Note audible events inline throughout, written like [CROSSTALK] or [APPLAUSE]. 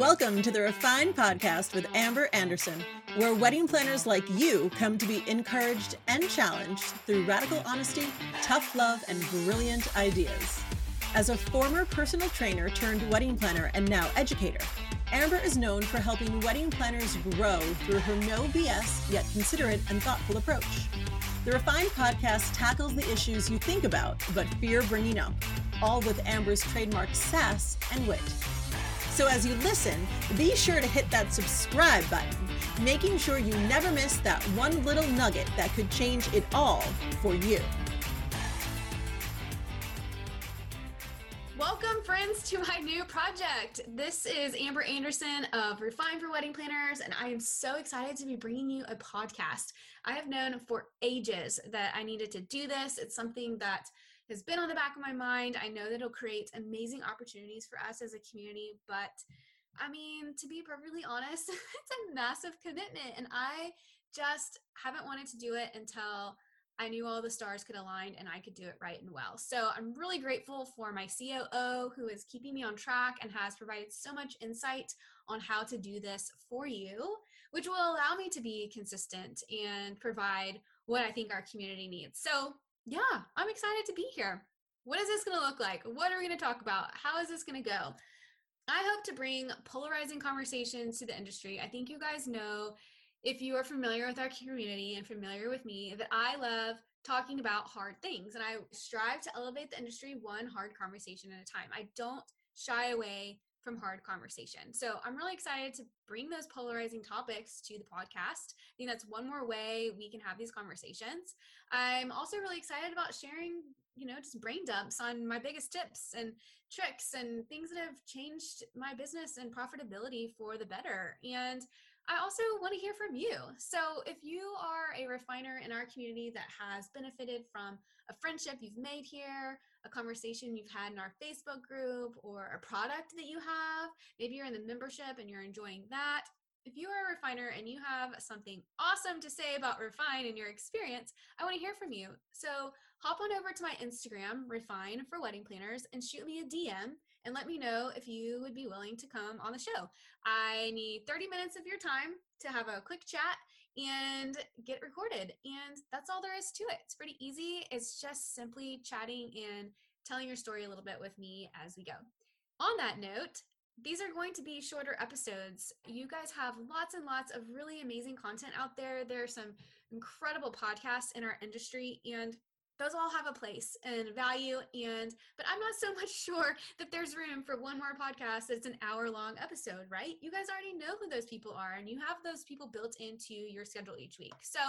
Welcome to the Refine Podcast with Amber Anderson, where wedding planners like you come to be encouraged and challenged through radical honesty, tough love, and brilliant ideas. As a former personal trainer turned wedding planner and now educator, Amber is known for helping wedding planners grow through her no BS yet considerate and thoughtful approach. The Refine Podcast tackles the issues you think about but fear bringing up, all with Amber's trademark sass and wit. So as you listen, be sure to hit that subscribe button, making sure you never miss that one little nugget that could change it all for you. Welcome, friends, to my new project. This is Amber Anderson of Refine for Wedding Planners, and I am so excited to be bringing you a podcast. I have known for ages that I needed to do this. It's something that has been on the back of my mind. I know that it'll create amazing opportunities for us as a community, but I mean, to be perfectly honest, [LAUGHS] it's a massive commitment, and I just haven't wanted to do it until I knew all the stars could align and I could do it right and well. So I'm really grateful for my COO who is keeping me on track and has provided so much insight on how to do this for you, which will allow me to be consistent and provide what I think our community needs. So yeah, I'm excited to be here. What is this going to look like? What are we going to talk about? How is this going to go? I hope to bring polarizing conversations to the industry. I think you guys know if you are familiar with our community and familiar with me that I love talking about hard things and I strive to elevate the industry one hard conversation at a time. I don't shy away from hard conversation. So I'm really excited to bring those polarizing topics to the podcast. I think that's one more way we can have these conversations. I'm also really excited about sharing, you know, just brain dumps on my biggest tips and tricks and things that have changed my business and profitability for the better. And I also want to hear from you. So, if you are a refiner in our community that has benefited from a friendship you've made here, a conversation you've had in our Facebook group, or a product that you have, maybe you're in the membership and you're enjoying that. If you are a refiner and you have something awesome to say about Refine and your experience, I want to hear from you. So, hop on over to my Instagram, Refine for Wedding Planners, and shoot me a DM and let me know if you would be willing to come on the show. I need 30 minutes of your time to have a quick chat and get recorded. And that's all there is to it. It's pretty easy. It's just simply chatting and telling your story a little bit with me as we go. On that note, these are going to be shorter episodes. You guys have lots and lots of really amazing content out there. There are some incredible podcasts in our industry, and those all have a place and value and but i'm not so [LAUGHS] much sure that there's room for one more podcast that's an hour long episode right? You guys already know who those people are and you have those people built into your schedule each week. So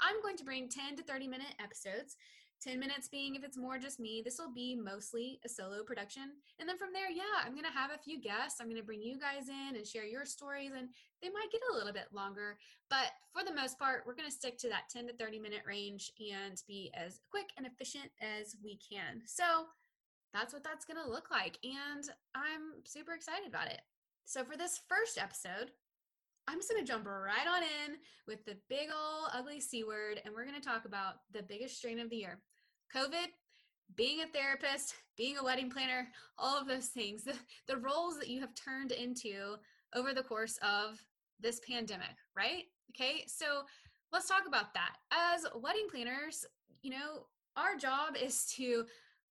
i'm going to bring 10 to 30 minute episodes 10 minutes being if it's more just me, this will be mostly a solo production. And then from there, yeah, I'm going to have a few guests. I'm going to bring you guys in and share your stories, and they might get a little bit longer. But for the most part, we're going to stick to that 10 to 30 minute range and be as quick and efficient as we can. So that's what that's going to look like. And I'm super excited about it. So for this first episode, I'm just going to jump right on in with the big old ugly C word, and we're going to talk about the biggest strain of the year COVID, being a therapist, being a wedding planner, all of those things, the, the roles that you have turned into over the course of this pandemic, right? Okay, so let's talk about that. As wedding planners, you know, our job is to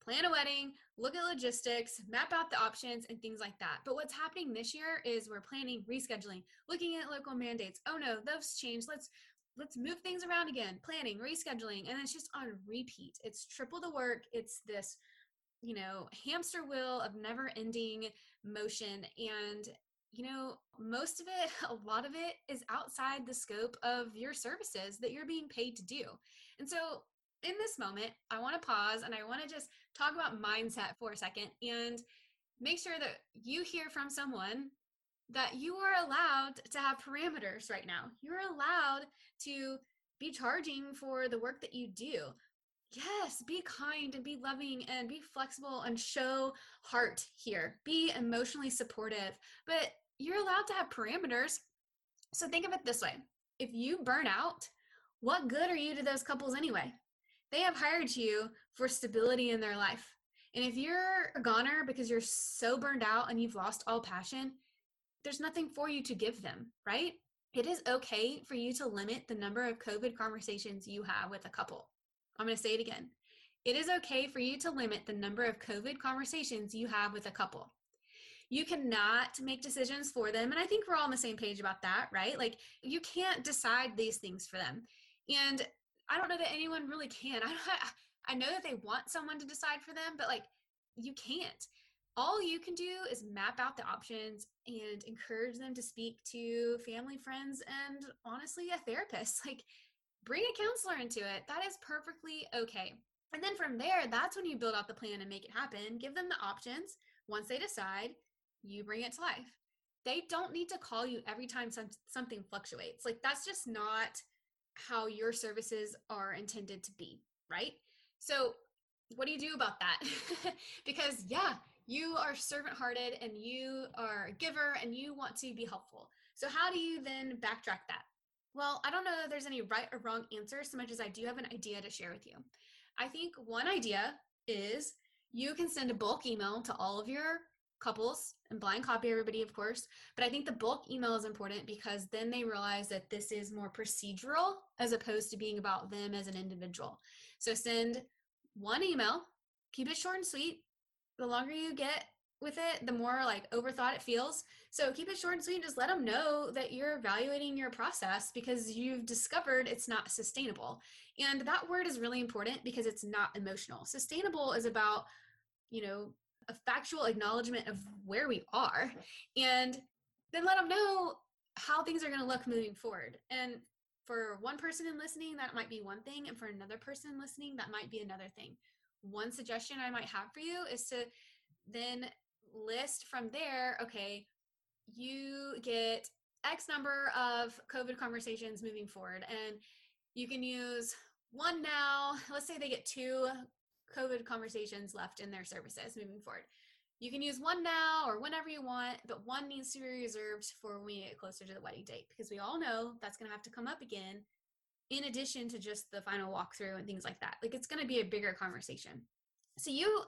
plan a wedding, look at logistics, map out the options, and things like that. But what's happening this year is we're planning rescheduling, looking at local mandates. Oh no, those changed. Let's let's move things around again, planning, rescheduling, and it's just on repeat. It's triple the work. It's this, you know, hamster wheel of never-ending motion and you know, most of it, [LAUGHS] a lot of it is outside the scope of your services that you're being paid to do. And so in this moment, I want to pause and I want to just talk about mindset for a second and make sure that you hear from someone that you are allowed to have parameters right now. You're allowed to be charging for the work that you do. Yes, be kind and be loving and be flexible and show heart here. Be emotionally supportive, but you're allowed to have parameters. So think of it this way if you burn out, what good are you to those couples anyway? They have hired you for stability in their life. And if you're a goner because you're so burned out and you've lost all passion, there's nothing for you to give them, right? It is okay for you to limit the number of COVID conversations you have with a couple. I'm going to say it again. It is okay for you to limit the number of COVID conversations you have with a couple. You cannot make decisions for them. And I think we're all on the same page about that, right? Like, you can't decide these things for them. And I don't know that anyone really can. [LAUGHS] I, I know that they want someone to decide for them, but like, you can't all you can do is map out the options and encourage them to speak to family, friends, and honestly, a therapist. [LAUGHS] Like, bring a counselor into it. That is perfectly okay. And then from there, that's when you build out the plan and make it happen. Give them the options. Once they decide, you bring it to life. They don't need to call you every time some, something fluctuates. Like, that's just not how your services are intended to be, right? So, what do you do about that? [LAUGHS] because, yeah, you are servant hearted and you are a giver and you want to be helpful. So, how do you then backtrack that? Well, I don't know that there's any right or wrong answer so much as I do have an idea to share with you. I think one idea is you can send a bulk email to all of your couples and blind copy everybody, of course. But I think the bulk email is important because then they realize that this is more procedural as opposed to being about them as an individual. So send one email, keep it short and sweet, the longer you get with it, the more like overthought it feels. So keep it short and sweet. Just let them know that you're evaluating your process because you've discovered it's not sustainable. And that word is really important because it's not emotional. Sustainable is about, you know, a factual acknowledgement of where we are and then let them know how things are going to look moving forward. And for one person in listening, that might be one thing. And for another person listening, that might be another thing one suggestion I might have for you is to then list from there, okay, you get X number of COVID conversations moving forward. And you can use one now. Let's say they get two COVID conversations left in their services moving forward. You can use one now or whenever you want, but one needs to be reserved for when we get closer to the wedding date because we all know that's going to have to come up again in addition to just the final walkthrough and things like that. Like it's going to be a bigger conversation. So you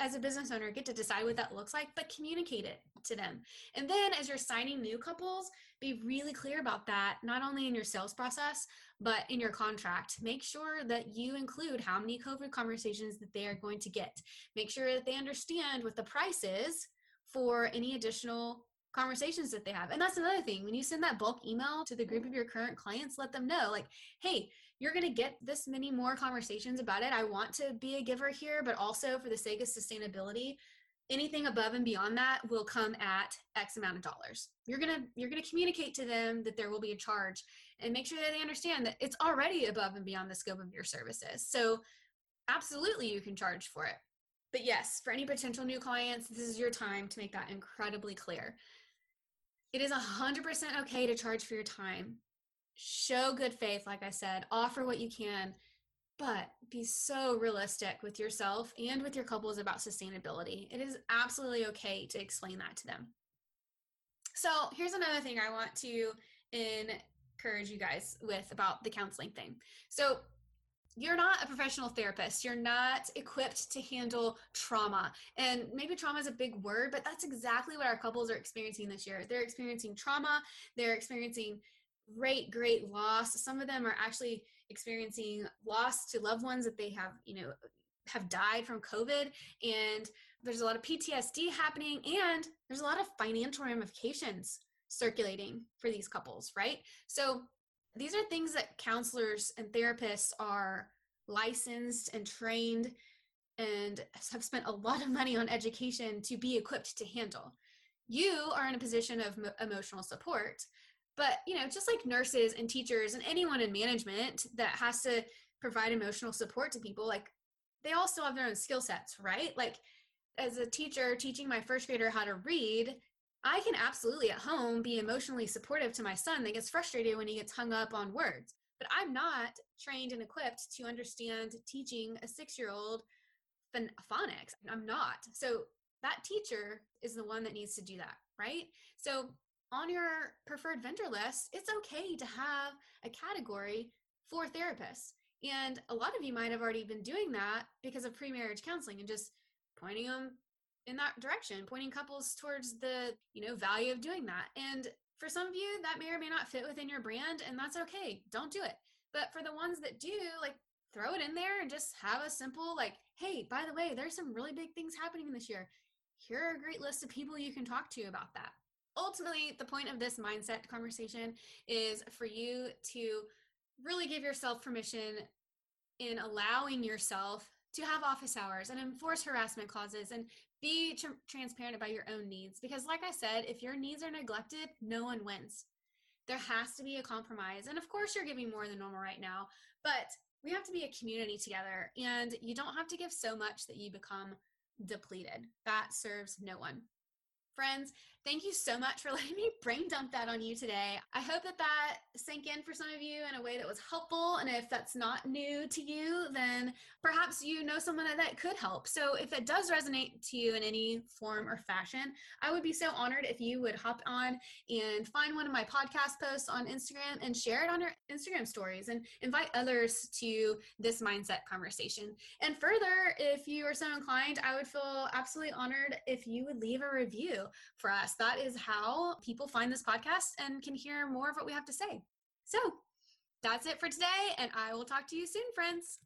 as a business owner get to decide what that looks like but communicate it to them and then as you're signing new couples be really clear about that not only in your sales process but in your contract make sure that you include how many covid conversations that they are going to get make sure that they understand what the price is for any additional conversations that they have. And that's another thing. When you send that bulk email to the group of your current clients, let them know like, hey, you're going to get this many more conversations about it. I want to be a giver here, but also for the sake of sustainability, anything above and beyond that will come at x amount of dollars you're going to you're going to communicate to them that there will be a charge and make sure that they understand that it's already above and beyond the scope of your services so absolutely you can charge for it but yes for any potential new clients this is your time to make that incredibly clear it is 100% okay to charge for your time. Show good faith, like I said, offer what you can, but be so realistic with yourself and with your couples about sustainability. It is absolutely okay to explain that to them. So, here's another thing I want to encourage you guys with about the counseling thing. So, you're not a professional therapist. You're not equipped to handle trauma. And maybe trauma is a big word, but that's exactly what our couples are experiencing this year. They're experiencing trauma, they're experiencing great, great loss. Some of them are actually experiencing loss to loved ones that they have, you know, have died from COVID. And there's a lot of PTSD happening, and there's a lot of financial ramifications circulating for these couples, right? So these are things that counselors and therapists are licensed and trained and have spent a lot of money on education to be equipped to handle. You are in a position of mo- emotional support, but you know, just like nurses and teachers and anyone in management that has to provide emotional support to people, like they all still have their own skill sets, right? Like as a teacher teaching my first grader how to read, I can absolutely at home be emotionally supportive to my son that gets frustrated when he gets hung up on words. But I'm not trained and equipped to understand teaching a six year old phonics. I'm not. So that teacher is the one that needs to do that, right? So on your preferred vendor list, it's okay to have a category for therapists. And a lot of you might have already been doing that because of pre marriage counseling and just pointing them in that direction, pointing couples towards the, you know, value of doing that. And for some of you, that may or may not fit within your brand, and that's okay. Don't do it. But for the ones that do, like throw it in there and just have a simple, like, hey, by the way, there's some really big things happening this year. Here are a great list of people you can talk to about that. Ultimately, the point of this mindset conversation is for you to really give yourself permission in allowing yourself to have office hours and enforce harassment clauses and be tr- transparent about your own needs. Because, like I said, if your needs are neglected, no one wins. There has to be a compromise. And of course, you're giving more than normal right now, but we have to be a community together. And you don't have to give so much that you become depleted. That serves no one. Friends, thank you so much for [LAUGHS] letting me brain dump that on you today. I hope that that sank in for some of you in a way that was helpful. And if that's not new to you, then perhaps you know someone that could help. So if it does resonate to you in any form or fashion, I would be so honored if you would hop on and find one of my podcast posts on Instagram and share it on your Instagram stories and invite others to this mindset conversation. And further, if you are so inclined, I would feel absolutely honored if you would leave a review for us. That is how people find this podcast and can hear more of what we have to say. So that's it for today, and I will talk to you soon, friends.